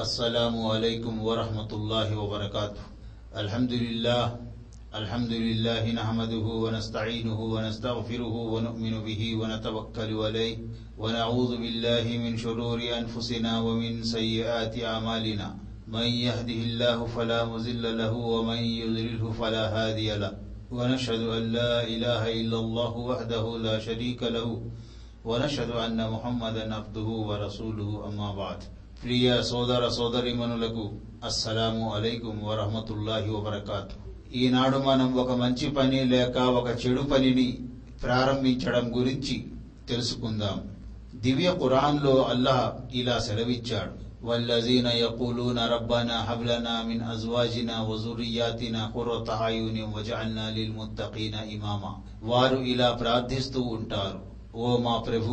السلام عليكم ورحمة الله وبركاته. الحمد لله الحمد لله نحمده ونستعينه ونستغفره ونؤمن به ونتوكل عليه ونعوذ بالله من شرور أنفسنا ومن سيئات أعمالنا. من يهده الله فلا مزل له ومن يضلله فلا هادي له. ونشهد أن لا إله إلا الله وحده لا شريك له ونشهد أن محمدا عبده ورسوله أما بعد. ప్రియ సోదర సోదరిమనులకు అస్సలాము అలైకుం వరహమతుల్లాహి వబర్కాతు ఈనాడు మనం ఒక మంచి పని లేక ఒక చెడు పనిని ప్రారంభించడం గురించి తెలుసుకుందాం దివ్య ఖురాన్లో అల్లాహ్ ఇలా సెలవిచ్చాడు والذين يقولون ربنا هب لنا من ازواجنا وذرياتنا قرة اعين واجعلنا للمتقين اماما వారు ఇలా ప్రార్థిస్తూ ఉంటారు ఓ మా ప్రభు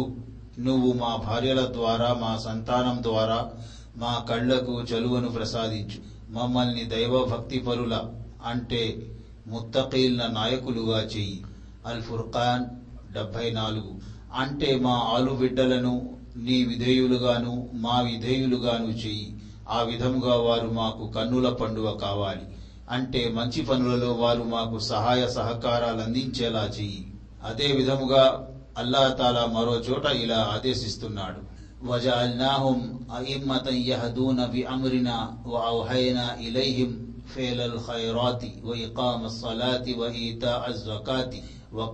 నువ్వు మా భార్యల ద్వారా మా సంతానం ద్వారా మా కళ్ళకు చలువను ప్రసాదించు. మమ్మల్ని దైవభక్తి పరుల అంటే ముత్తకీల్న నాయకులుగా చెయ్యి. అల్ ఫుర్ఖాన్ డెబ్బై నాలుగు. అంటే మా ఆలుబిడ్డలను నీ విధేయులుగాను మా విధేయులుగాను చెయ్యి. ఆ విధముగా వారు మాకు కన్నుల పండుగ కావాలి. అంటే మంచి పనులలో వారు మాకు సహాయ సహకారాలు అందించేలా చెయ్యి. అదే విధముగా అల్లా తాలా మరో చోట ఇలా ఆదేశిస్తున్నాడు. వజాల్నాహుం అఇమ్మతం యహదూన బి అమ్రినా వ ఔహైనా ఇలైహిం ఫేలల్ ఖైరాతి వ ఇఖామస్ సలాతి వ ఈతా అజ్జకాతి వ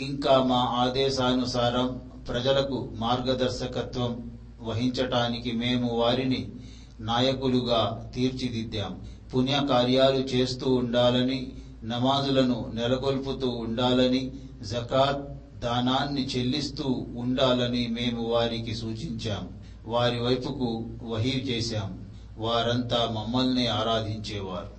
ఇంకా మా ఆదేశానుసారం ప్రజలకు మార్గదర్శకత్వం వహించటానికి మేము వారిని నాయకులుగా తీర్చిదిద్దాం. పుణ్యకార్యాలు చేస్తూ ఉండాలని నమాజులను నెలకొల్పుతూ ఉండాలని జకాత్ దానాన్ని చెల్లిస్తూ ఉండాలని మేము వారికి సూచించాం. వారి వైపుకు వహీ చేశాం. వారంతా మమ్మల్ని ఆరాధించేవారు.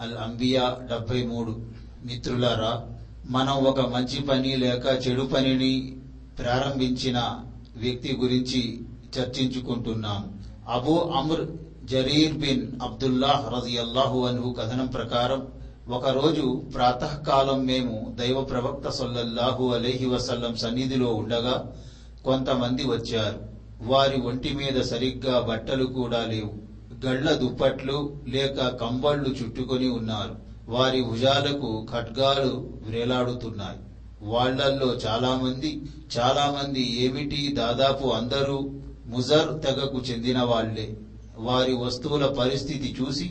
అల్ అంబియా డెబ్బై మూడు. మిత్రులారా మనం ఒక మంచి పని లేక చెడు పనిని ప్రారంభించిన వ్యక్తి గురించి చర్చించుకుంటున్నాం. Abu Amr Jarir bin Abdullah రజియల్లాహు అన్హు కథనం ప్రకారం ఒకరోజు ప్రాతకాలం మేము దైవ ప్రవక్త సొల్లల్లాహు అలైహి వసల్లం సన్నిధిలో ఉండగా కొంతమంది వచ్చారు. వారి ఒంటి మీద సరిగ్గా బట్టలు కూడా లేవు. గళ్ళ దుప్పట్లు లేక కంబళ్ళు చుట్టుకొని ఉన్నారు. వారి భుజాలకు ఖడ్గాలు వ్రేలాడుతున్నాయి వాళ్ళల్లో చాలామంది చాలామంది ఏమిటి దాదాపు అందరూ ముజర్ తెగకు చెందిన వాళ్ళే. వారి వస్తువుల పరిస్థితి చూసి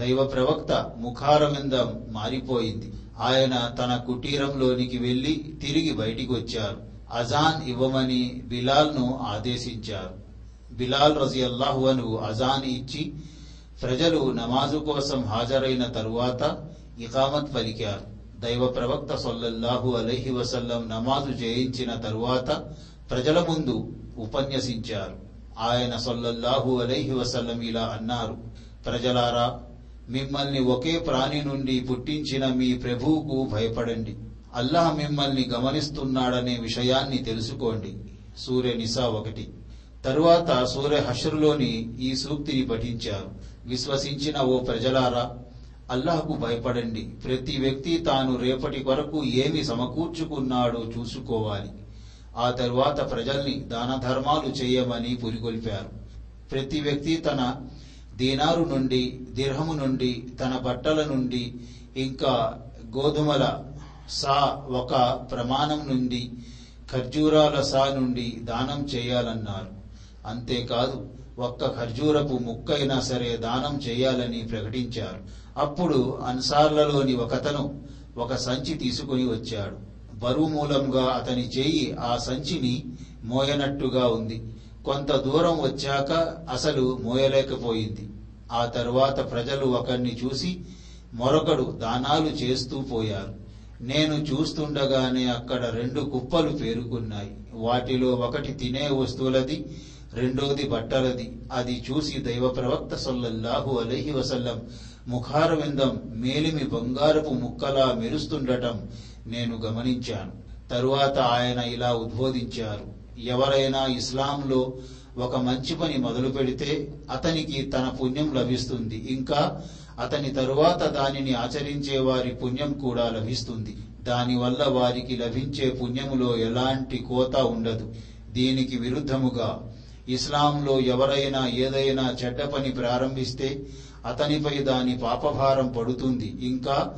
దైవ ప్రవక్త ముఖారవిందం మారిపోయింది. ఆయన తన కుటీరంలోనికి వెళ్ళి తిరిగి బయటికి వచ్చారు అజాన్ ఇవ్వమని బిలాల్ను ఆదేశించారు. బిలాల్ రజియల్లాహు అను అజాన్ ఇచ్చి ప్రజలు నమాజు కోసం హాజరైన తరువాత ఇకామత్ పలికారు. దైవ ప్రవక్త సొల్లల్లాహు అలహి వసల్లం నమాజు చేయించిన తరువాత ప్రజల ముందు ఉపన్యసించారు. ఆయన సొల్లల్లాహు అలహి వసల్లం ఇలా అన్నారు. ప్రజలారా మిమ్మల్ని ఒకే ప్రాణి నుండి పుట్టించిన మీ ప్రభువుకు భయపడండి. అల్లాహ్ మిమ్మల్ని గమనిస్తున్నాడనే విషయాన్ని తెలుసుకోండి. సూర్య నిసా ఒకటి. తరువాత సూర్య హషరులోని ఈ సూక్తిని పఠించారు. విశ్వసించిన ఓ ప్రజలారా అల్లాహకు భయపడండి. ప్రతి వ్యక్తి తాను రేపటి కొరకు ఏమి సమకూర్చుకున్నాడో చూసుకోవాలి. ఆ తరువాత ప్రజల్ని దాన ధర్మాలు చేయమని పురికొల్పారు. ప్రతి వ్యక్తి తన దీనారు నుండి దిర్హము నుండి తన బట్టల నుండి ఇంకా గోధుమల సా ఒక ప్రమాణం నుండి ఖర్జూరాల సా నుండి దానం చేయాలన్నారు. అంతేకాదు ఒక్క ఖర్జూరపు ముక్కైనా సరే దానం చేయాలని ప్రకటించారు. అప్పుడు అన్సార్లలోని ఒకతను ఒక సంచి తీసుకుని వచ్చాడు. బరువు మూలంగా అతని చెయ్యి ఆ సంచిని మోయనట్టుగా ఉంది. కొంత దూరం వచ్చాక అసలు మోయలేకపోయింది. ఆ తరువాత ప్రజలు ఒకరిని చూసి మరొకడు దానాలు చేస్తూ పోయారు. నేను చూస్తుండగానే అక్కడ రెండు కుప్పలు పేరుకున్నాయి. వాటిలో ఒకటి తినే వస్తువులది రెండోది బట్టలది. అది చూసి దైవ ప్రవక్త సొల్లహు అలహి వసల్లం ముఖారవిందం మేలిమి బంగారపు ముక్కలా మెరుస్తుండటం నేను గమనించాను. తరువాత ఆయన ఇలా ఉద్బోధించారు. ఎవరైనా ఇస్లాంలో ఒక మంచి పని మొదలు పెడితే అతనికి తన పుణ్యం లభిస్తుంది. ఇంకా అతని తరువాత దానిని ఆచరించే వారి పుణ్యం కూడా లభిస్తుంది. దానివల్ల వారికి లభించే పుణ్యములో ఎలాంటి కోత ఉండదు. దీనికి విరుద్ధముగా ఇస్లాంలో ఎవరైనా ఏదైనా చెడ్డ పని ప్రారంభిస్తే అతనిపై దాని పాపభారం పడుతుంది. ఇంకా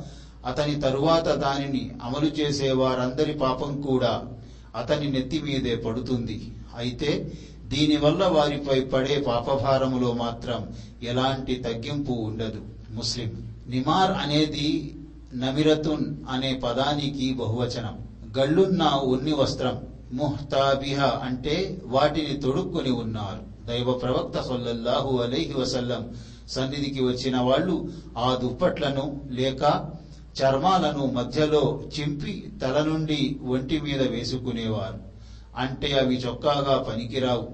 అతని తరువాత దానిని అమలు చేసే వారందరి పాపం కూడా అతని నెత్తి మీదే పడుతుంది. అయితే దీనివల్ల వారిపై పడే పాపభారములో మాత్రం ఎలాంటి తగ్గింపు ఉండదు. ముస్లిం నిమార్ అనేది నమిరతున్ అనే పదానికి బహువచనం. గళ్ళున్న ఉన్ని వస్త్రం ముహ్తాబిహ అంటే వాటిని తొడుక్కొని ఉన్నారు. దైవ ప్రవక్త సొల్లహు అలైహి వసల్లం సన్నిధికి వచ్చిన వాళ్ళు ఆ దుప్పట్లను లేక చర్మాలను మధ్యలో చింపి తల నుండి ఒంటి మీద వేసుకునేవారు. అంటే అవి చొక్కాగా పనికిరావు.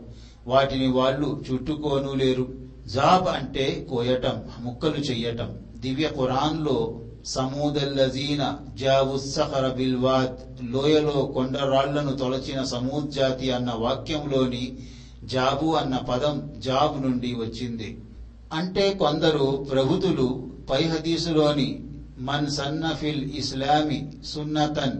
వాటిని వాళ్ళు చుట్టుకోను లేరు. జాబ్ అంటే కోయటం ముక్కలు చెయ్యటం. దివ్య ఖురాన్లో సమూదల్లజీన జావుస్సహర బిల్వాద్ లోయలో కొండరాళ్ళను తొలచిన సమూద్ జాతి అన్న వాక్యంలోని జాబు అన్న పదం జాబ్ నుండి వచ్చింది. అంటే కొందరు ప్రభుతులు పై హదీసులోని మన్ సన్నఫిల్ ఇస్లామి సున్నతన్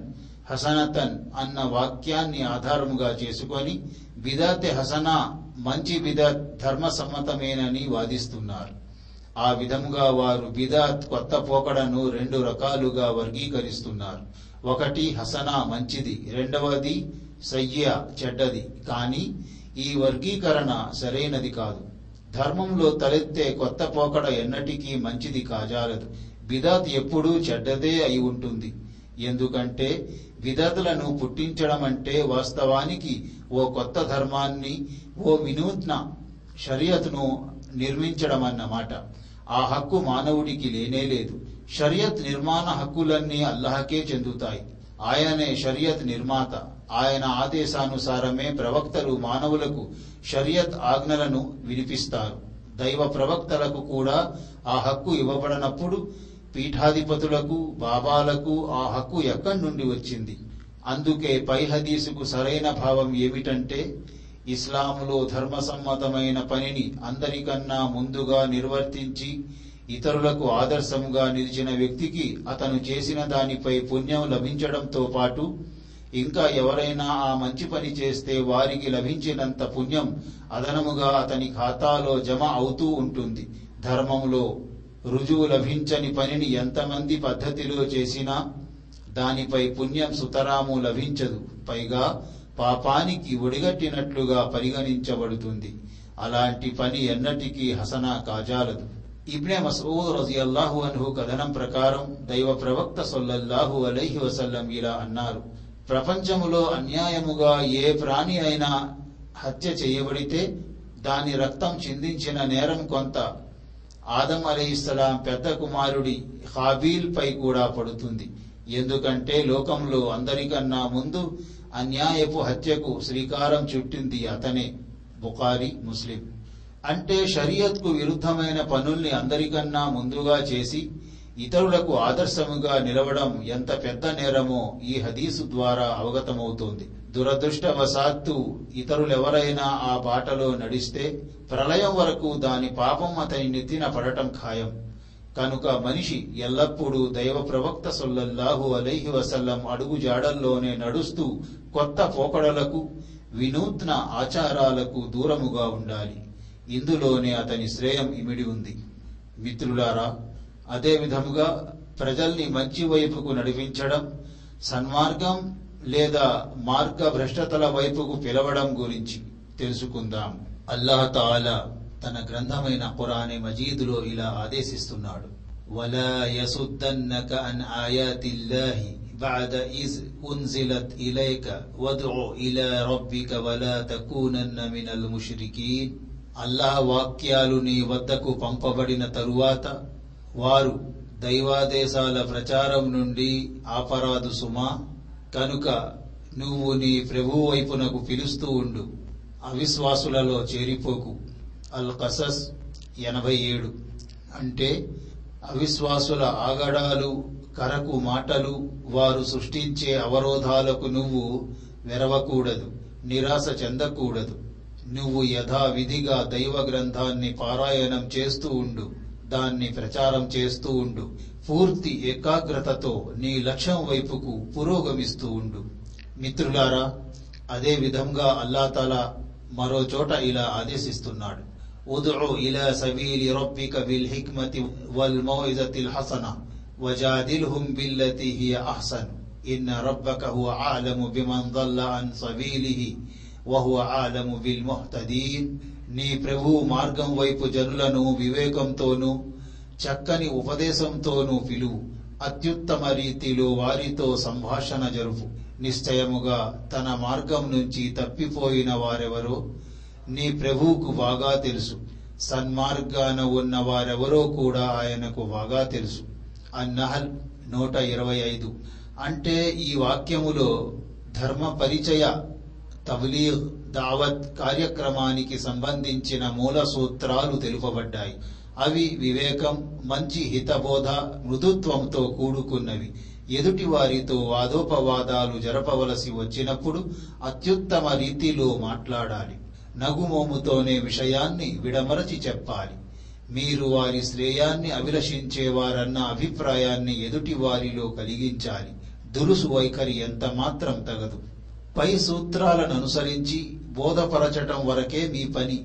హసనతన్ అన్న వాక్యాన్ని ఆధారముగా చేసుకొని బిదాత్ హసనా మంచి బిదాత్ ధర్మసమ్మతమేనని వాదిస్తున్నారు ఆ విధముగా వారు బిదాత్ కొత్త పోకడను రెండు రకాలుగా వర్గీకరిస్తున్నారు ఒకటి హసనా మంచిది రెండవది సయ్య చెడ్డది కానీ ఈ వర్గీకరణ సరైనది కాదు ధర్మంలో తలెత్తే కొత్త పోకడ ఎన్నటికీ మంచిది కాజాలదు బిదాత్ ఎప్పుడూ చెడ్డదే అయి ఉంటుంది. ఎందుకంటే విధతులను పుట్టించడం అంటే వాస్తవానికి ఓ కొత్త ధర్మాన్ని ఓ వినూత్న షరియత్ను నిర్మించడం అన్నమాట ఆ హక్కు మానవుడికి లేనే లేదు. షరియత్ నిర్మాణ హక్కులన్నీ అల్లహకే చెందుతాయి. ఆయనే షరియత్ నిర్మాత. ఆయన ఆదేశానుసారమే ప్రవక్తలు మానవులకు షరియత్ ఆజ్ఞలను వినిపిస్తారు. దైవ ప్రవక్తలకు కూడా ఆ హక్కు ఇవ్వబడనప్పుడు పీఠాధిపతులకు బాబాలకు ఆ హక్కు ఎక్కడి నుండి వచ్చింది? అందుకే పై హదీసుకు సరైన భావం ఏమిటంటే ఇస్లాంలో ధర్మసమ్మతమైన పనిని అందరికన్నా ముందుగా నిర్వర్తించి ఇతరులకు ఆదర్శంగా నిలిచిన వ్యక్తికి అతను చేసిన దానిపై పుణ్యం లభించడంతో పాటు ఇంకా ఎవరైనా ఆ మంచి పని చేస్తే వారికి లభించినంత పుణ్యం అదనముగా అతని ఖాతాలో జమ అవుతూ ఉంటుంది. ధర్మంలో రుజువు లభించని పనిని ఎంతమంది పద్ధతిలో చేసినా దానిపై పుణ్యం సుతరాము లభించదు. పైగా పాపానికి ఒడిగట్టినట్లుగా పరిగణించబడుతుంది. అలాంటి పని ఎన్నటికీ హసనా కాజాలదు. ఇబ్నే మసూద్ రజియల్లాహు అన్హు కథనం ప్రకారం దైవ ప్రవక్త సొల్లల్లాహు అలైహి వసల్లం ఇలా అన్నారు. ప్రపంచములో అన్యాయముగా ఏ ప్రాణి అయినా హత్య చేయబడితే దాని రక్తం చిందించిన నేరం కొంత ఆదం అలీస్లాం పెద్ద కుమారుడి హాబీల్ పై కూడా పడుతుంది. ఎందుకంటే లోకంలో అందరికన్నా ముందు అన్యాయపు హత్యకు శ్రీకారం చుట్టింది అతనే బుకారి ముస్లిం. అంటే షరియత్కు విరుద్ధమైన పనుల్ని అందరికన్నా ముందుగా చేసి ఇతరులకు ఆదర్శముగా నిలవడం ఎంత పెద్ద నేరమో ఈ హదీసు ద్వారా అవగతమవుతోంది. దురదృష్టవశాత్తు ఇతరులెవరైనా ఆ బాటలో నడిస్తే ప్రళయం వరకు దాని పాపం అతని నెత్తిన పడటం ఖాయం. కనుక మనిషి ఎల్లప్పుడూ దైవ ప్రవక్త సొల్లల్లాహు అలైహి వసల్లం అడుగు జాడల్లోనే నడుస్తూ కొత్త పోకడలకు వినూత్న ఆచారాలకు దూరముగా ఉండాలి. ఇందులోనే అతని శ్రేయం ఇమిడి ఉంది. మిత్రులారా అదే విధముగా ప్రజల్ని మంచి వైపుకు నడిపించడం సన్మార్గం లేదా మార్గ భ్రష్టతల వైపుకు పిలవడం గురించి తెలుసుకుందాం అల్లాహ్ తాలా తన గ్రంథమైన ఖురానే మజీదులో ఇలా ఆదేశిస్తున్నాడు వలా యసుద్దన్నక అన్ ఆయాతిల్లాహి بعد إذ أنزلت إليك وادع إلى ربك ولا تكونن من المشركين అల్లాహ్ వాక్యాలు నీ వద్దకు పంపబడిన తరువాత వారు దైవాదేశాల ప్రచారం నుండి ఆపరాదు సుమా. కనుక నువ్వు నీ ప్రభు వైపునకు పిలుస్తూ ఉండు. అవిశ్వాసులలో చేరిపోకు. అల్ కసస్ ఎనభై ఏడు. అంటే అవిశ్వాసుల ఆగడాలు కరకు మాటలు వారు సృష్టించే అవరోధాలకు నువ్వు వెరవకూడదు నిరాశ చెందకూడదు. నువ్వు యథావిధిగా దైవ గ్రంథాన్ని పారాయణం చేస్తూ ఉండు. దాన్ని ప్రచారం చేస్తూ ఉండు. పూర్తి ఏకాగ్రతతో నీ లక్ష్యం వైపుకు పురోగమిస్తూ ఉండు. మిత్రులారా అదే విధంగా అల్లాతల మరో చోట ఇలా ఆదేశిస్తున్నాడు. ఉదుఉ ఇలా సవీలి రబ్బిక బిల్ హిక్మతి వల్ మౌయిజతిల్ హసన వజాదిల్హుం బిల్లతి హియ అహ్సన్. ఇన్న రబ్బక హువ ఆలము బిమన్ దల్ల అన్ సవీలిహి వహువ ఆలము బిల్ ముహ్తదీన్. నీ ప్రభు మార్గం వైపు జనులను వివేకంతోనూ చక్కని ఉపదేశంతోనూ పిలువు. అత్యుత్తమ రీతిలో వారితో సంభాషణ జరుపు. నిశ్చయముగా తన మార్గం నుంచి తప్పిపోయిన వారెవరో నీ ప్రభువుకు బాగా తెలుసు. సన్మార్గాన ఉన్న వారెవరో కూడా ఆయనకు బాగా తెలుసు. అన్నహల్ నూట ఇరవై ఐదు. అంటే ఈ వాక్యములో ధర్మ పరిచయ తబ్లీగ్ దావత్ కార్యక్రమానికి సంబంధించిన మూల సూత్రాలు తెలుపబడ్డాయి. అవి వివేకం మంచి హితబోధ మృదుత్వంతో కూడుకున్నవి. ఎదుటి వారితో వాదోపవాదాలు జరపవలసి వచ్చినప్పుడు అత్యుత్తమ రీతిలో మాట్లాడాలి. నగుమోముతోనే విషయాన్ని విడమరచి చెప్పాలి. మీరు వారి శ్రేయాన్ని అభిలషించేవారన్న అభిప్రాయాన్ని ఎదుటి వారిలో కలిగించాలి. దురుసు వైఖరి ఎంత మాత్రం తగదు. పై సూత్రాలను అనుసరించి బోధపరచటం వరకే మీ పని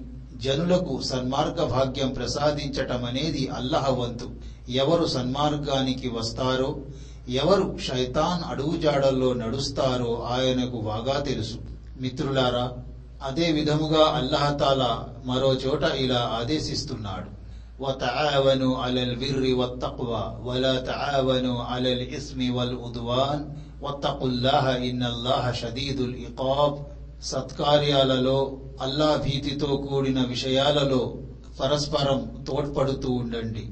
జనులకు సన్మార్గ భాగ్యం ప్రసాదించటం అనేది అల్లహ వంతు ఎవరు సన్మార్గానికి వస్తారో ఎవరు శైతాన్ అడుగుజాడల్లో నడుస్తారో ఆయనకు బాగా తెలుసు మిత్రులారా అదే విధముగా అల్లహతాలా మరో చోట ఇలా ఆదేశిస్తున్నాడు وتعاونوا على البر والتقوى ولا تعاونوا على الإثم والعدوان వత్తకుల్లాహ ఇన్నల్లాహ షదీదుల్ ఇకాబ్. సత్కార్యాలలో అల్లా భీతితో కూడిన విషయాలలో పరస్పరం తోడ్పడుతూ ఉండండి.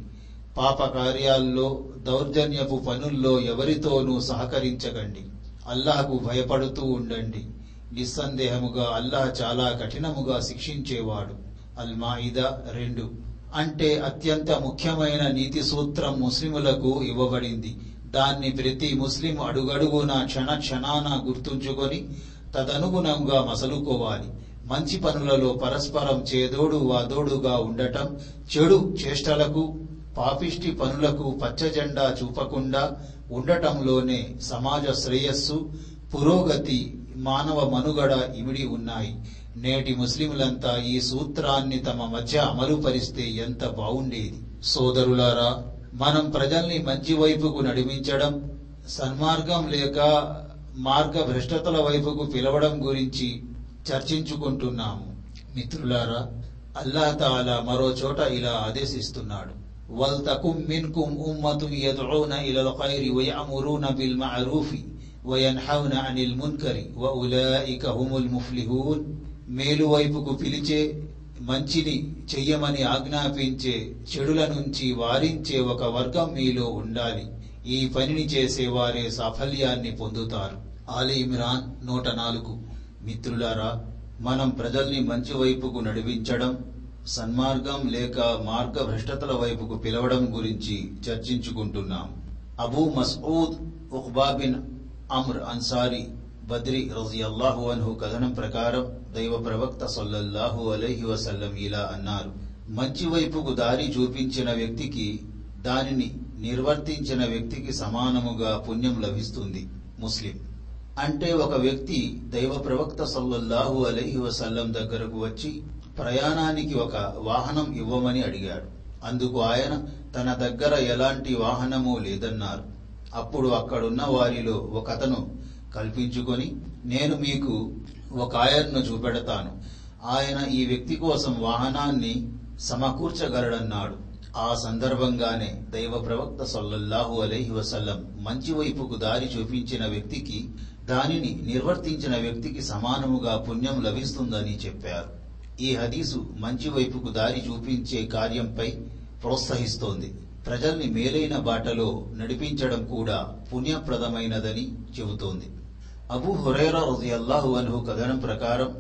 పాప కార్యాల్లో దౌర్జన్యపు పనుల్లో ఎవరితోనూ సహకరించకండి. అల్లాహకు భయపడుతూ ఉండండి. నిస్సందేహముగా అల్లాహ్ చాలా కఠినముగా శిక్షించేవాడు. అల్మాయిదా రెండు. అంటే అత్యంత ముఖ్యమైన నీతి సూత్రం ముస్లిములకు ఇవ్వబడింది. దాన్ని ప్రతి ముస్లిం అడుగడుగున క్షణ క్షణాన గుర్తుంచుకొని తదనుగుణంగా మసలుకోవాలి. మంచి పనులలో పరస్పరం చేదోడు వాదోడుగా ఉండటం చెడు చేష్టలకు పాపిష్టి పనులకు పచ్చజెండా చూపకుండా ఉండటంలోనే సమాజ శ్రేయస్సు పురోగతి మానవ మనుగడ ఇమిడి ఉన్నాయి. నేటి ముస్లింలంతా ఈ సూత్రాన్ని తమ మధ్య అమలుపరిస్తే ఎంత బావుండేది. సోదరులారా మనం ప్రజల్ని మంచి వైపుకు నడిపించడం సన్మార్గం లేక మార్గ భ్రష్టతల వైపుకు పిలవడం గురించి చర్చించుకుంటున్నాము. మిత్రులారా అల్లా తాలా మరో చోట ఇలా ఆదేశిస్తున్నాడు. వల్తకుం మిన్కుం ఉమ్మతు యద్ఉన ఇలల్ ఖైరి వయఅమురూన బిల్ మఅరూఫి వయన్హౌన అనిల్ మున్కరి వఉలాయిక హుముల్ ముఫ్లిహూన్. మేలు వైపుకు పిలిచే మంచిని చెయ్యమని ఆజ్ఞాపించే చెడుల నుంచి వారించే ఒక వర్గం మీలో ఉండాలి. ఈ పనిని చేసేవారే సాఫల్యాన్ని పొందుతారు. ఆలి ఇమ్రాన్ నూట నాలుగు. మిత్రులారా మనం ప్రజల్ని మంచి వైపుకు నడిపించడం సన్మార్గం లేక మార్గభ్రష్టతల వైపుకు పిలవడం గురించి చర్చించుకుంటున్నాం. Abu Masud Uqba bin Amr Ansari Badri రజియల్లాహు అన్హు కథనం ప్రకారం దైవ ప్రవక్త సల్లల్లాహు అలైహి వసల్లం ఇలా అన్నారు. మంచి వైపుకు దారి చూపించిన వ్యక్తికి దానిని నిర్వర్తించిన వ్యక్తికి సమానముగా పుణ్యం లభిస్తుంది. ముస్లిం. అంటే ఒక వ్యక్తి దైవ ప్రవక్త సల్లల్లాహు అలైహి వసల్లం దగ్గరకు వచ్చి ప్రయాణానికి ఒక వాహనం ఇవ్వమని అడిగాడు. అందుకు ఆయన తన దగ్గర ఎలాంటి వాహనము లేదన్నారు. అప్పుడు అక్కడున్న వారిలో ఒకతను కల్పించుకొని నేను మీకు ఒక ఆయన్ను చూపెడతాను. ఆయన ఈ వ్యక్తి కోసం వాహనాన్ని సమకూర్చగలడన్నాడు. ఆ సందర్భంగానే దైవ ప్రవక్త సల్లల్లాహు అలైహి వసల్లం మంచి వైపుకు దారి చూపించిన వ్యక్తికి దానిని నిర్వర్తించిన వ్యక్తికి సమానముగా పుణ్యం లభిస్తుందని చెప్పారు. ఈ హదీసు మంచి వైపుకు దారి చూపించే కార్యంపై ప్రోత్సహిస్తోంది. ప్రజల్ని మేలైన బాటలో నడిపించడం కూడా పుణ్యప్రదమైనదని చెబుతోంది. అబూ హురైరా రజియల్లాహు అన్హు కథనం ప్రకారం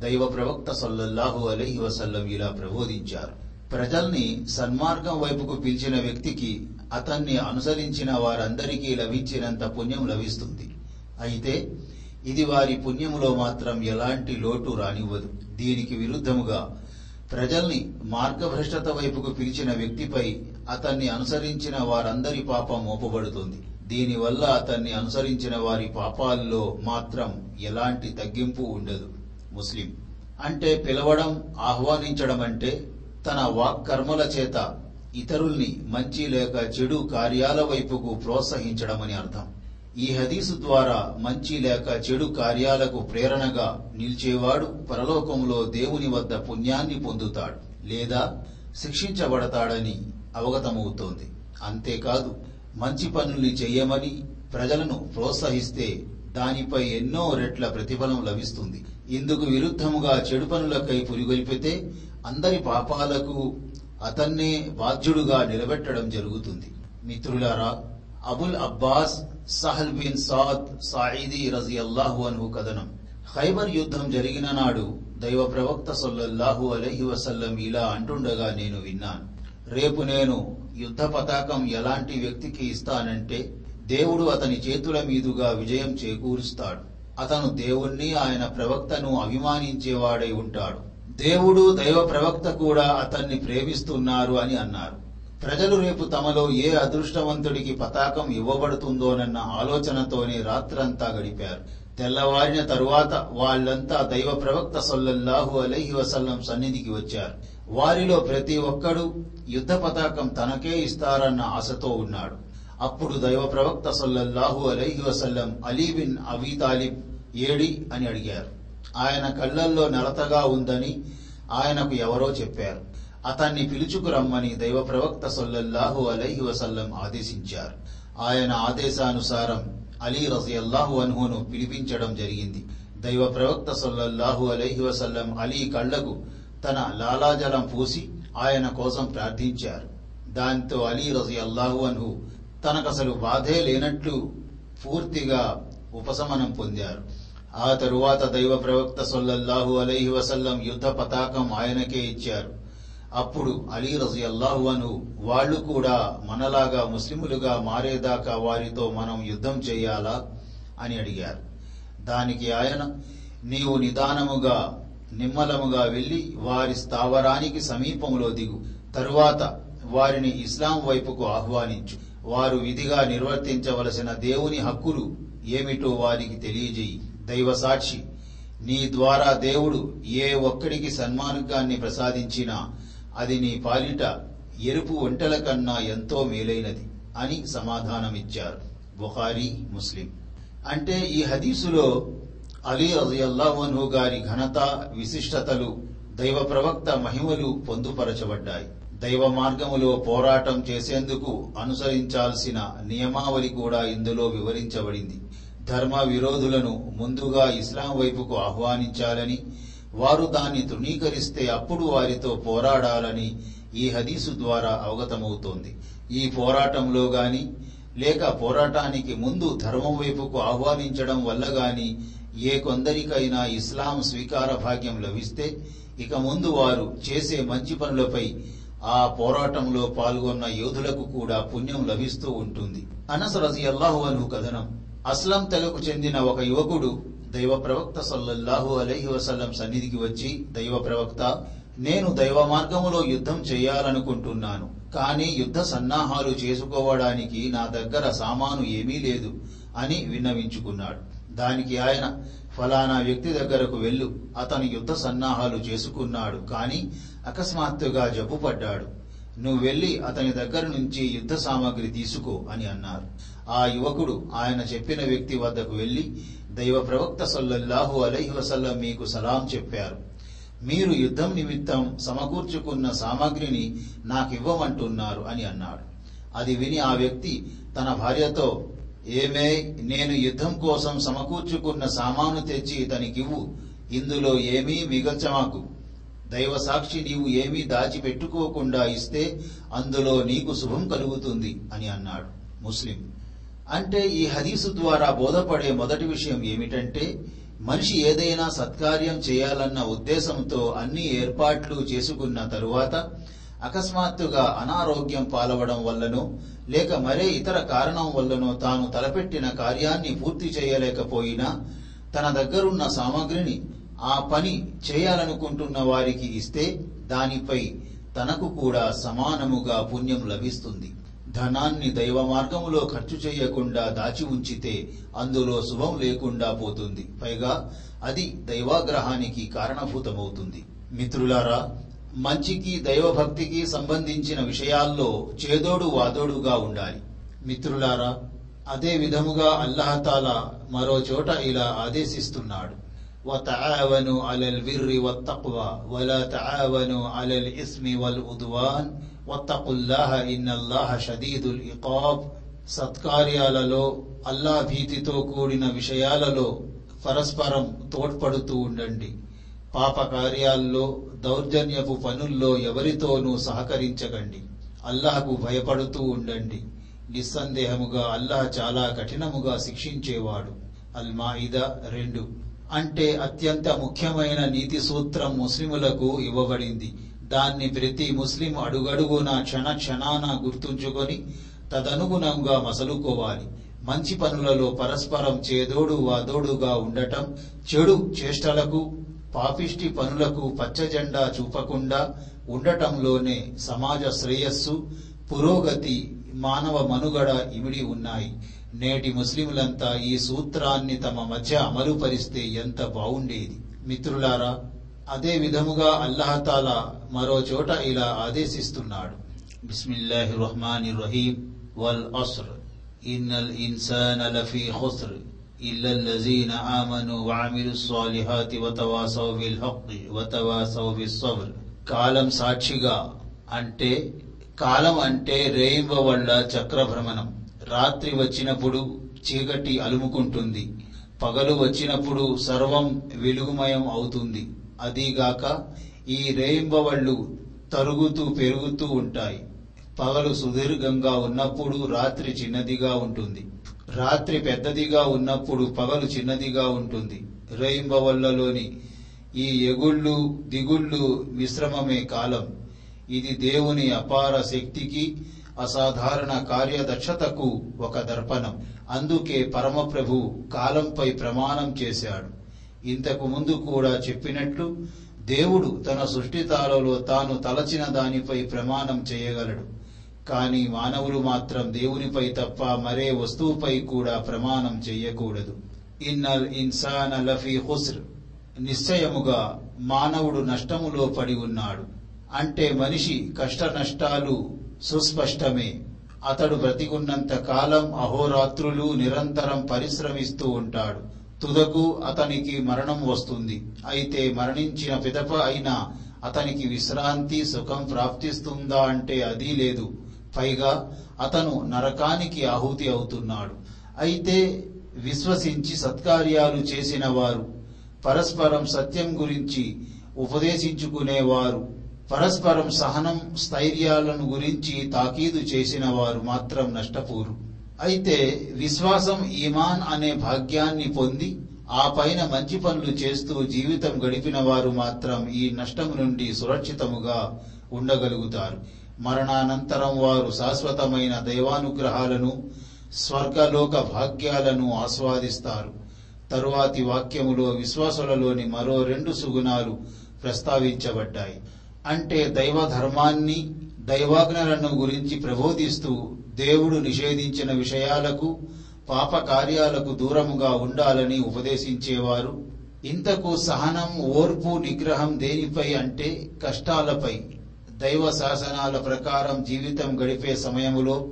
దైవ ప్రవక్త సల్లల్లాహు అలహి వసల్లం ఇలా ప్రబోధించారు. ప్రజల్ని సన్మార్గం వైపుకు పిలిచిన వ్యక్తికి అతన్ని అనుసరించిన వారందరికీ లభించినంత పుణ్యం లభిస్తుంది. అయితే ఇది వారి పుణ్యములో మాత్రం ఎలాంటి లోటు రానివ్వదు. దీనికి విరుద్ధముగా ప్రజల్ని మార్గభ్రష్టత వైపుకు పిలిచిన వ్యక్తిపై అతన్ని అనుసరించిన వారందరి పాపం మోపబడుతుంది. దీనివల్ల అతన్ని అనుసరించిన వారి పాపాల్లో మాత్రం ఎలాంటి తగ్గింపు ఉండదు. ముస్లిం అంటే పిలవడం ఆహ్వానించడం అంటే తన వాక్కర్మల చేత ఇతరుల్ని మంచి లేక చెడు కార్యాల వైపుకు ప్రోత్సహించడమని అర్థం. ఈ హదీసు ద్వారా మంచి లేక చెడు కార్యాలకు ప్రేరణగా నిలిచేవాడు పరలోకంలో దేవుని వద్ద పుణ్యాన్ని పొందుతాడు లేదా శిక్షించబడతాడని అవగతమవుతోంది. అంతేకాదు మంచి పనుల్ని చెయ్యమని ప్రజలను ప్రోత్సహిస్తే దానిపై ఎన్నో రెట్ల ప్రతిఫలం లభిస్తుంది. ఇందుకు విరుద్ధముగా చెడు పనులకై పురిగొల్పితే అందరి పాపాలకు అతన్నే బాధ్యుడుగా నిలబెట్టడం జరుగుతుంది. మిత్రులారా Abul Abbas Sahl bin Saad Saidi రజియల్లాహు అను కథనం. ఖైబర్ యుద్ధం జరిగిన నాడు దైవ ప్రవక్త సొల్లహు అలైహి వసల్లం ఇలా అంటుండగా నేను విన్నాను. రేపు నేను యుద్ధ పతాకం ఎలాంటి వ్యక్తికి ఇస్తానంటే దేవుడు అతని చేతుల మీదుగా విజయం చేకూరుస్తాడు. అతను దేవుణ్ణి ఆయన ప్రవక్తను అభిమానించేవాడై ఉంటాడు. దేవుడు దైవ ప్రవక్త కూడా అతన్ని ప్రేమిస్తున్నారు అని అన్నారు. ప్రజలు రేపు తమలో ఏ అదృష్టవంతుడికి పతాకం ఇవ్వబడుతుందోనన్న ఆలోచనతోనే రాత్రంతా గడిపారు. తెల్లవారిన తరువాత వాళ్ళంతా దైవ ప్రవక్త సొల్లల్లాహు అలహి వసల్లం సన్నిధికి వచ్చారు. వారిలో ప్రతి ఒక్కడు యుద్ధ పతాకం తనకే ఇస్తారన్న ఆశతో ఉన్నాడు. అప్పుడు దైవ ప్రవక్త సల్లల్లాహు అలైహి వసల్లం అలీ బిన్ అబీ తాలిబ్ ఏడి అని అడిగారు. ఆయన కళ్ళల్లో నలతగా ఉందని ఆయనకు ఎవరో చెప్పారు. అతన్ని పిలుచుకురమ్మని దైవ ప్రవక్త సొల్లల్లాహు అలైహి వసల్లం ఆదేశించారు. ఆయన ఆదేశానుసారం అలీ రజియల్లాహు అన్హును పిలిపించడం జరిగింది. దైవ ప్రవక్త సొల్లల్లాహు అలైహి వసల్లం అలీ కళ్ళకు తన లాలాజలం పూసి ఆయన కోసం ప్రార్థించారు. దాంతో అలీ రజియల్లాహు అన్హు తనకసలు బాధే లేనట్లు పూర్తిగా ఉపశమనం పొందారు. ఆ తరువాత దైవ ప్రవక్త సొల్లల్లాహు అలైహి వసల్లం యుద్ధ పతాకం ఆయనకే ఇచ్చారు. అప్పుడు అలీ రజి అల్లాహువను వాళ్ళు కూడా మనలాగా ముస్లిములుగా మారేదాకా వారితో మనం యుద్ధం చేయాలా అని అడిగారు. దానికి ఆయన నీవు నిదానముగా నిమ్మలముగా వెళ్ళి వారి స్థావరానికి సమీపంలో దిగు. తరువాత వారిని ఇస్లాం వైపుకు ఆహ్వానించు. వారు విధిగా నిర్వర్తించవలసిన దేవుని హక్కులు ఏమిటో వారికి తెలియజేయి. దైవ సాక్షి నీ ద్వారా దేవుడు ఏ ఒక్కడికి సన్మార్గాన్ని ప్రసాదించినా అది నీ పాలిట ఎరుపు ఒంటెల కన్నా ఎంతో మేలైనది అని సమాధానమిచ్చారు. బుఖారీ ముస్లిం. అంటే ఈ హదీసులో అలీ అజయల్లాహను గారి ఘనత విశిష్టతలు దైవ ప్రవక్త మహిమలు పొందుపరచబడ్డాయి. దైవ మార్గములో పోరాటం చేసేందుకు అనుసరించాల్సిన నియమావళి కూడా ఇందులో వివరించబడింది. ధర్మ విరోధులను ముందుగా ఇస్లాం వైపుకు ఆహ్వానించాలని వారు దాన్ని తృణీకరిస్తే అప్పుడు వారితో పోరాడాలని ఈ హదీసు ద్వారా అవగతమవుతోంది. ఈ పోరాటంలో గాని లేక పోరాటానికి ముందు ధర్మం వైపుకు ఆహ్వానించడం వల్ల గాని ఏ కొందరికైనా ఇస్లాం స్వీకార భాగ్యం లభిస్తే ఇక ముందు వారు చేసే మంచి పనులపై ఆ పోరాటంలో పాల్గొన్న యోధులకు కూడా పుణ్యం లభిస్తూ ఉంటుంది. అనస్ రజియల్లాహు అను కథనం. అస్లం తెగకు చెందిన ఒక యువకుడు దైవ ప్రవక్త సల్లల్లాహు అలహి వసల్లం సన్నిధికి వచ్చి దైవ ప్రవక్త నేను దైవ మార్గములో యుద్ధం చేయాలనుకుంటున్నాను కానీ యుద్ధ సన్నాహాలు చేసుకోవడానికి నా దగ్గర సామాను ఏమీ లేదు అని విన్నవించుకున్నాడు. దానికి ఆయన ఫలానా వ్యక్తి దగ్గరకు వెళ్ళు. అతను యుద్ధ సన్నాహాలు చేసుకున్నాడు కానీ అకస్మాత్తుగా జబ్బుపడ్డాడు. నువ్వు వెళ్ళి అతని దగ్గర నుంచి యుద్ధ సామాగ్రి తీసుకో అని అన్నారు. ఆ యువకుడు ఆయన చెప్పిన వ్యక్తి వద్దకు వెళ్ళి దైవ ప్రవక్త సల్లల్లాహు అలైహి వసల్లం మీకు సలాం చెప్పారు. మీరు యుద్ధం నిమిత్తం సమకూర్చుకున్న సామాగ్రిని నాకివ్వమంటున్నారు అని అన్నాడు. అది విని ఆ వ్యక్తి తన భార్యతో ఏమే నేను యుద్ధం కోసం సమకూర్చుకున్న సామాను తెచ్చి తనకివ్వు ఇందులో ఏమీ మిగల్చమాకు. దైవ సాక్షి నీవు ఏమీ దాచిపెట్టుకోకుండా ఇస్తే అందులో నీకు శుభం కలుగుతుంది అని అన్నాడు ముస్లిం. అంటే ఈ హదీసు ద్వారా బోధపడే మొదటి విషయం ఏమిటంటే మనిషి ఏదైనా సత్కార్యం చేయాలన్న ఉద్దేశంతో అన్ని ఏర్పాట్లు చేసుకున్న తరువాత అకస్మాత్తుగా అనారోగ్యం పాలవడం వల్లనో లేక మరే ఇతర కారణం వల్లనో తాను తలపెట్టిన కార్యాన్ని పూర్తి చేయలేకపోయినా తన దగ్గరున్న సామాగ్రిని ఆ పని చేయాలనుకుంటున్న వారికి ఇస్తే దానిపై తనకు కూడా సమానముగా పుణ్యం లభిస్తుంది. ధనాన్ని దైవ మార్గములో ఖర్చు చేయకుండా దాచి ఉంచితే అందులో శుభం లేకుండా పోతుంది. పైగా అది దైవాగ్రహానికి కారణభూతమవుతుంది. మిత్రులారా మంచికి దైవభక్తికి సంబంధించిన విషయాల్లో చేదోడు వాదోడుగా ఉండాలి మిత్రులారా అదే విధముగా అల్లహతాల మరో చోట ఇలా ఆదేశిస్తున్నాడు وتعاونوا على البر والتقوى ولا تعاونوا على الإثم والعدوان واتقوا الله إن الله شديد العقاب సత్కార్యాలలో అల్లా భీతితో కూడిన విషయాలలో పరస్పరం తోడ్పడుతూ ఉండండి పాప కార్యాల్లో దౌర్జన్యపు పనుల్లో ఎవరితోనూ సహకరించకండి. అల్లాహకు భయపడుతూ ఉండండి. నిస్సందేహముగా అల్లాహ్ చాలా కఠినముగా శిక్షించేవాడు. అల్మాయిద రెండు. అంటే అత్యంత ముఖ్యమైన నీతి సూత్రం ముస్లిములకు ఇవ్వబడింది. దాన్ని ప్రతి ముస్లిం అడుగడుగున క్షణ క్షణాన గుర్తుంచుకొని తదనుగుణంగా మసలుకోవాలి. మంచి పనులలో పరస్పరం చేదోడు వాదోడుగా ఉండటం చెడు చేష్టలకు పాపిష్టి పనులకు పచ్చజెండా చూపకుండా ఉండటంలోనే సమాజ శ్రేయస్సు పురోగతి మానవ మనుగడ ఇమిడి ఉన్నాయి. నేటి ముస్లింలంతా ఈ సూత్రాన్ని తమ మధ్య అమలుపరిస్తే ఎంత బావుండేది. మిత్రులారా అదే విధముగా అల్లహతాల మరో చోట ఇలా ఆదేశిస్తున్నాడు. బిస్మిల్లాహి రహమాని రహీం వల్ అస్ర్. ఇన్నల్ ఇన్సాన లఫీ ఖుస్ర్. إلا الذين آمنوا وعملوا الصالحات وتواصوا بالحق وتواصوا بالصبر కాలం సాక్షిగా అంటే కాలం అంటే రేయింబవళ్ల చక్రభ్రమణం రాత్రి వచ్చినప్పుడు చీకటి అలుముకుంటుంది పగలు వచ్చినప్పుడు సర్వం వెలుగుమయం అవుతుంది అదీగాక ఈ రేయింబవళ్ళు తరుగుతూ పెరుగుతూ ఉంటాయి పగలు సుదీర్ఘంగా ఉన్నప్పుడు రాత్రి చిన్నదిగా ఉంటుంది రాత్రి పెద్దదిగా ఉన్నప్పుడు పగలు చిన్నదిగా ఉంటుంది. రేయింబవల్లలోని ఈ ఎగుళ్ళు దిగుళ్ళు మిశ్రమమే కాలం. ఇది దేవుని అపార శక్తికి అసాధారణ కార్యదక్షతకు ఒక దర్పణం. అందుకే పరమప్రభు కాలంపై ప్రమాణం చేశాడు. ఇంతకు ముందు కూడా చెప్పినట్లు దేవుడు తన సృష్టితాలలో తాను తలచిన దానిపై ప్రమాణం చేయగలడు. కానీ మానవులు మాత్రం దేవునిపై తప్ప మరే వస్తువుపై కూడా ప్రమాణం చేయకూడదు. ఇన్నల్ ఇన్సాన లఫీ హుస్ర్ నిశ్చయముగా మానవుడు నష్టములో పడి ఉన్నాడు. అంటే మనిషి కష్ట నష్టాలు సుస్పష్టమే. అతడు బ్రతికున్నంత కాలం అహోరాత్రులు నిరంతరం పరిశ్రమిస్తూ ఉంటాడు. తుదకు అతనికి మరణం వస్తుంది. అయితే మరణించిన పిదప అయినా అతనికి విశ్రాంతి సుఖం ప్రాప్తిస్తుందా అంటే అది లేదు. పైగా అతను నరకానికి ఆహుతి అవుతున్నాడు. అయితే విశ్వసించి సత్కార్యాలు చేసిన వారు పరస్పరం సత్యం గురించి ఉపదేశించుకునేవారు పరస్పరం సహనం స్థైర్యాలను గురించి తాకీదు చేసిన వారు మాత్రం నష్టపోరు. అయితే విశ్వాసం ఈమాన్ అనే భాగ్యాన్ని పొంది ఆ పైన మంచి పనులు చేస్తూ జీవితం గడిపిన వారు మాత్రం ఈ నష్టం నుండి సురక్షితముగా ఉండగలుగుతారు. మరణానంతరం వారు శాశ్వతమైన దైవానుగ్రహాలను స్వర్గలోక భాగ్యాలను ఆస్వాదిస్తారు. తరువాతి వాక్యములో విశ్వాసులలోని మరో రెండు సుగుణాలు ప్రస్తావించబడ్డాయి. అంటే దైవ ధర్మాన్ని దైవాజ్ఞలను గురించి ప్రబోధిస్తూ దేవుడు నిషేధించిన విషయాలకు పాప కార్యాలకు దూరముగా ఉండాలని ఉపదేశించేవారు. ఇంతకు సహనం ఓర్పు నిగ్రహం దేనిపై అంటే కష్టాలపై. దైవ శాసనాల ప్రకారం జీవితం గడిపే సమయములో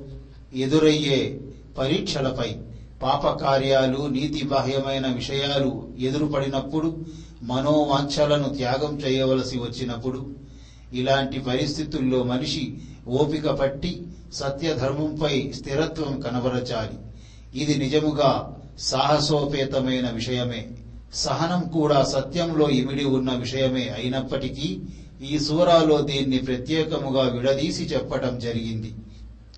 ఎదురయ్యే పరీక్షలపై పాపకార్యాలు నీతి బాహ్యమైన విషయాలు ఎదురుపడినప్పుడు మనోవాంఛలను త్యాగం చేయవలసి వచ్చినప్పుడు ఇలాంటి పరిస్థితుల్లో మనిషి ఓపిక పట్టి సత్యధర్మంపై స్థిరత్వం కనబరచాలి. ఇది నిజముగా సాహసోపేతమైన విషయమే. సహనం కూడా సత్యంలో ఇమిడి ఉన్న విషయమే అయినప్పటికీ ఈ సూరాలో దీన్ని ప్రత్యేకముగా విడదీసి చెప్పటం జరిగింది.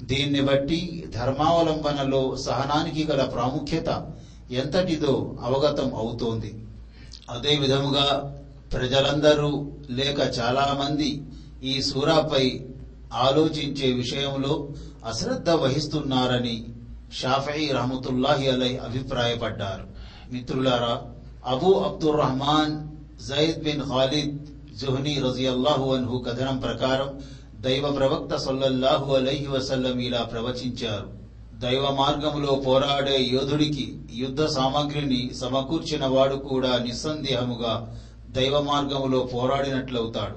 దీన్ని బట్టి ధర్మావలంబనలో సహనానికి గల ప్రాముఖ్యత ఎంతటిదో అవగతం అవుతోంది. అదే విధముగా ప్రజలందరూ లేక చాలామంది ఈ సూరాపై ఆలోచించే విషయంలో అశ్రద్ధ వహిస్తున్నారని షాఫీ రహమతుల్లాహి అలై అభిప్రాయపడ్డారు. మిత్రులారా Abu Abdur Rahman Zaid bin Khalid Juhni రజియల్లాహు అన్హు కథనం ప్రకారం దైవ ప్రవక్త సొల్లల్లాహు అలైహి వసల్లం ఇలా ప్రవచించారు. దైవ మార్గములో పోరాడే యోధుడికి యుద్ధ సామగ్రిని సమకూర్చిన వాడు కూడా నిస్సందేహముగా దైవ మార్గములో పోరాడినట్లవుతాడు.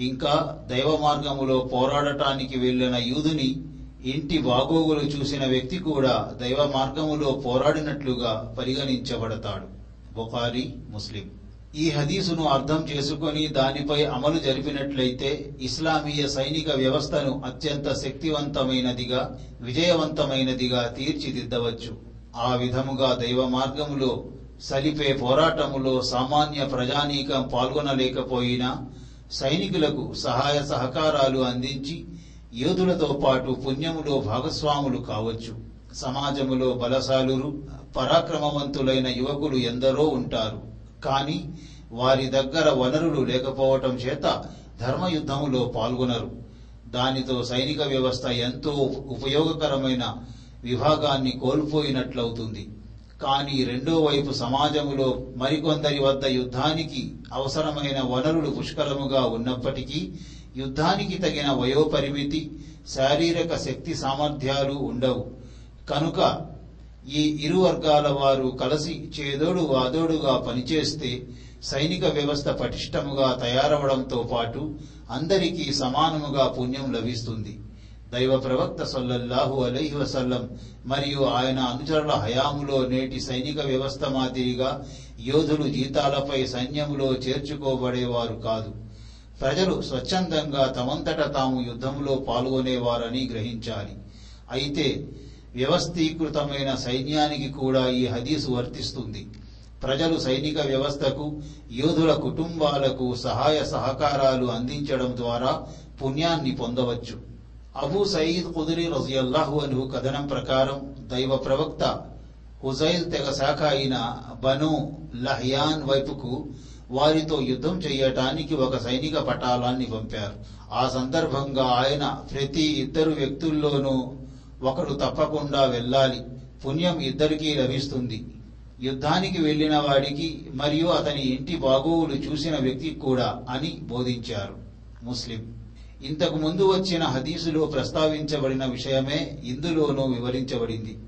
ఇంకా దైవ మార్గములో పోరాడటానికి వెళ్ళిన యూదుని ఇంటి బాగోగులు చూసిన వ్యక్తి కూడా దైవ మార్గములో పోరాడినట్లుగా పరిగణించబడతాడు. బుఖారి ముస్లిం. ఈ హదీసును అర్థం చేసుకొని దానిపై అమలు జరిపినట్లయితే ఇస్లామీయ సైనిక వ్యవస్థను అత్యంత శక్తివంతమైనదిగా విజయవంతమైనదిగా తీర్చిదిద్దవచ్చు. ఆ విధముగా దైవ మార్గములో సలిపే పోరాటములో సామాన్య ప్రజానీకం పాల్గొనలేకపోయినా సైనికులకు సహాయ సహకారాలు అందించి యోధులతో పాటు పుణ్యములో భాగస్వాములు కావచ్చు. సమాజములో బలశాలురు పరాక్రమవంతులైన యువకులు ఎందరో ఉంటారు. కానీ వారి దగ్గర వనరులు లేకపోవటం చేత ధర్మయుద్ధములో పాల్గొనరు. దానితో సైనిక వ్యవస్థ ఎంతో ఉపయోగకరమైన విభాగాన్ని కోల్పోయినట్లవుతుంది. కానీ రెండో వైపు సమాజములో మరికొందరి వద్ద యుద్ధానికి అవసరమైన వనరులు పుష్కలముగా ఉన్నప్పటికీ యుద్ధానికి తగిన వయోపరిమితి శారీరక శక్తి సామర్థ్యాలు ఉండవు. కనుక ఈ ఇరు వర్గాల వారు కలిసి చేదోడు వాదోడుగా పనిచేస్తే సైనిక వ్యవస్థ పటిష్టముగా తయారవడంతో పాటు అందరికీ సమానముగా పుణ్యం లభిస్తుంది. దైవ ప్రవక్త సల్లల్లాహు అలహి వసల్లం మరియు ఆయన అనుచరుల హయాములో నేటి సైనిక వ్యవస్థ మాదిరిగా యోధులు జీతాలపై సైన్యములో చేర్చుకోబడేవారు కాదు. ప్రజలు స్వచ్ఛందంగా తమంతట తాము యుద్ధంలో పాల్గొనేవారని గ్రహించాలి. అయితే వ్యవస్థీకృతమైన సైన్యానికి కూడా ఈ హదీసు వర్తిస్తుంది. ప్రజలు సైనిక వ్యవస్థకు యోధుల కుటుంబాలకు సహాయ సహకారాలు అందించడం ద్వారా పుణ్యాన్ని పొందవచ్చు. అబూ సయీద్ కుదిరి రజియల్లాహు అను కథనం ప్రకారం దైవ ప్రవక్త హుజైల్ తెగ శాఖ అయిన బను లహ్యాన్ వైపుకు వారితో యుద్ధం చేయటానికి ఒక సైనిక పటాలాన్ని పంపారు. ఆ సందర్భంగా ఆయన ప్రతి ఇద్దరు వ్యక్తుల్లోనూ ఒకడు తప్పకుండా వెళ్ళాలి. పుణ్యం ఇద్దరికీ లభిస్తుంది. యుద్ధానికి వెళ్ళిన వాడికి మరియు అతని ఇంటి బాగోవులు చూసిన వ్యక్తికి కూడా అని బోధించారు. ముస్లిం. ఇంతకు ముందు వచ్చిన హదీసులో ప్రస్తావించబడిన విషయమే ఇందులోనూ వివరించబడింది.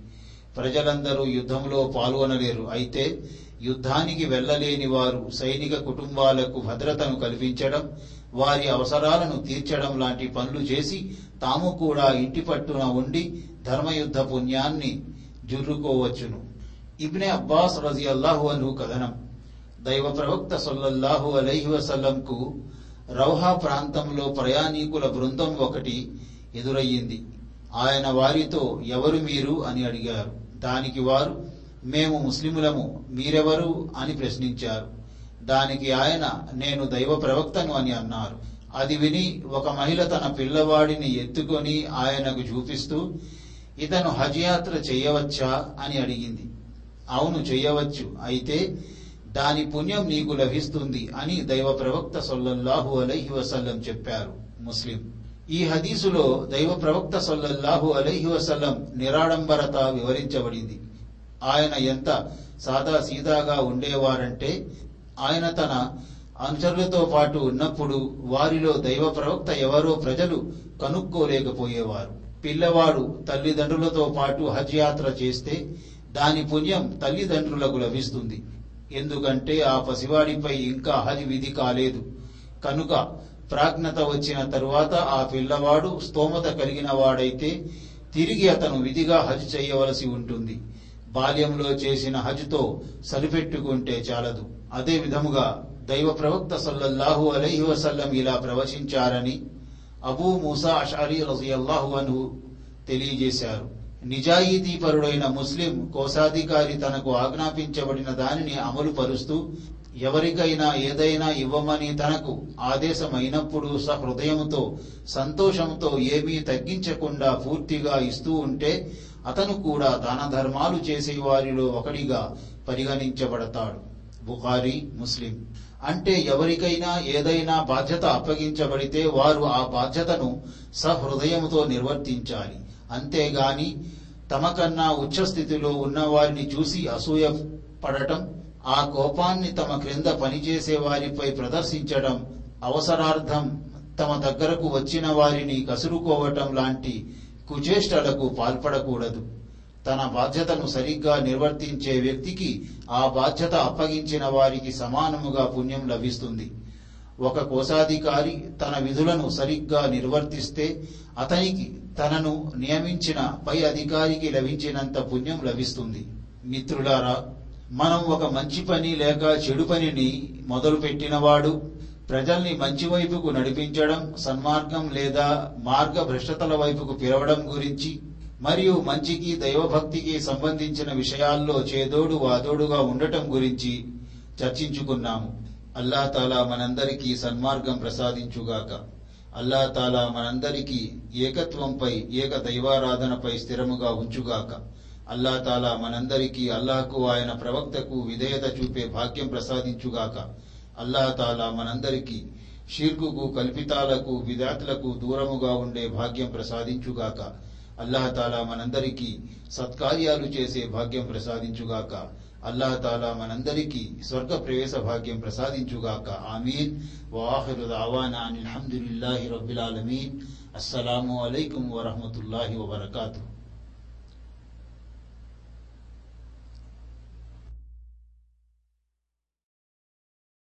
ప్రజలందరూ యుద్ధంలో పాల్గొనలేరు. అయితే యుద్ధానికి వెళ్ళలేని వారు సైనిక కుటుంబాలకు భద్రతను కల్పించడం వారి అవసరాలను తీర్చడం లాంటి పనులు చేసి తాము కూడా ఇంటి పట్టున ఉండి ధర్మయుద్ధ పుణ్యాన్ని జుర్రుకోవచ్చును. ఇబ్నే అబ్బాస్ రజియల్లాహు అను కథనం. దైవ ప్రవక్త సొల్లహు అలైహి వసల్లంకు రౌహా ప్రాంతంలో ప్రయాణీకుల బృందం ఒకటి ఎదురయ్యింది. ఆయన వారితో ఎవరు మీరు? అని అడిగారు. దానికి వారు మేము ముస్లిములము మీరెవరు? అని ప్రశ్నించారు. దానికి ఆయన నేను దైవ ప్రవక్తను అని అన్నారు. అది విని ఒక మహిళ తన పిల్లవాడిని ఎత్తుకొని ఆయనకు చూపిస్తూ ఇతను హజ్ యాత్ర చేయవచ్చా? అని అడిగింది. అవును చేయవచ్చు. అయితే దాని పుణ్యం నీకు లభిస్తుంది అని దైవ ప్రవక్త సొల్లహు అలైహి వసల్లం చెప్పారు. ముస్లిం. ఈ హదీసులో దైవ ప్రవక్త సొల్లహు అలైహి వసల్లం నిరాడంబరత వివరించబడింది. ఆయన ఎంత సాదా సీదాగా ఉండేవారంటే ఆయన తన అనుచరులతో పాటు ఉన్నప్పుడు వారిలో దైవ ప్రవక్త ఎవరో ప్రజలు కనుక్కోలేకపోయేవారు. పిల్లవాడు తల్లిదండ్రులతో పాటు హజ్ యాత్ర చేస్తే దాని పుణ్యం తల్లిదండ్రులకు లభిస్తుంది. ఎందుకంటే ఆ పసివాడిపై ఇంకా హజ్ విధి కాలేదు. కనుక ప్రాజ్ఞత వచ్చిన తరువాత ఆ పిల్లవాడు స్తోమత కలిగిన వాడైతే తిరిగి అతను విధిగా హజ్ చేయవలసి ఉంటుంది. బాల్యంలో చేసిన హజ్తో సరిపెట్టుకుంటే చాలదు. అదే విధముగా దైవ ప్రవక్త సల్లల్లాహు అలైహి వసల్లం ఇలా ప్రవచించారని అబూ మూసా అషారీ రజియల్లాహు అను తెలియజేశారు. నిజాయితీపరుడైన ముస్లిం కోశాధికారి తనకు ఆజ్ఞాపించబడిన దానిని అమలు పరుస్తూ ఎవరికైనా ఏదైనా ఇవ్వమని తనకు ఆదేశమైనప్పుడు సహృదయంతో సంతోషంతో ఏమీ తగ్గించకుండా పూర్తిగా ఇస్తూ ఉంటే అతను కూడా దాన ధర్మాలు చేసే వారిలో ఒకడిగా పరిగణించబడతాడు. బుఖారి ముస్లిం. అంటే ఎవరికైనా ఏదైనా బాధ్యత అప్పగించబడితే వారు ఆ బాధ్యతను సహృదయంతో నిర్వర్తించాలి. అంతేగాని తమకన్నా ఉచ్చస్థితిలో ఉన్న వారిని చూసి అసూయ పడటం ఆ కోపాన్ని తమ క్రింద పనిచేసే వారిపై ప్రదర్శించడం అవసరార్థం. తమ దగ్గరకు వచ్చిన వారిని కసురుకోవటం లాంటి కుచేష్టలకు పాల్పడకూడదు. తన బాధ్యతను సరిగ్గా నిర్వర్తించే వ్యక్తికి ఆ బాధ్యత అప్పగించిన వారికి సమానముగా పుణ్యం లభిస్తుంది. ఒక కోశాధికారి తన విధులను సరిగ్గా నిర్వర్తిస్తే అతనికి తనను నియమించిన పై అధికారికి లభించినంత పుణ్యం లభిస్తుంది. మిత్రులారా మనం ఒక మంచి పని లేక చెడు పనిని మొదలు పెట్టినవాడు ప్రజల్ని మంచి వైపుకు నడిపించడం సన్మార్గం లేదా మార్గ భ్రష్టతల వైపుకు పిలవడం గురించి మరియు మంచికి దైవభక్తికి సంబంధించిన విషయాల్లో చేదోడు వాదోడుగా ఉండటం గురించి చర్చించుకున్నాము. అల్లా తాలా మనందరికీ సన్మార్గం ప్రసాదించుగాక. అల్లా తాలా మనందరికీ ఏకత్వంపై ఏక దైవారాధనపై స్థిరముగా ఉంచుగాక. అల్లా తాలా మనందరికీ అల్లాహకు ఆయన ప్రవక్తకు విధేయత చూపే భాగ్యం ప్రసాదించుగాక. అల్లా తాలా మనందరికీ షీర్కుకు కల్పితాలకు విధాతులకు దూరముగా ఉండే భాగ్యం ప్రసాదించుగాక. అల్లాహ్ తాలా మనందరికీ సత్కార్యాలు చేసే భాగ్యం ప్రసాదించుగాక. అల్లాహ్ తాలా మనందరికీ స్వర్గ ప్రవేశ భాగ్యం ప్రసాదించుగాక. ఆమీన్. వాహిరు దావానా అనిల్ హమ్దులిల్లాహి రబ్బిల్ ఆలమీన్. అస్సలాము అలైకుం వరహమతుల్లాహి వబర్కాతుహు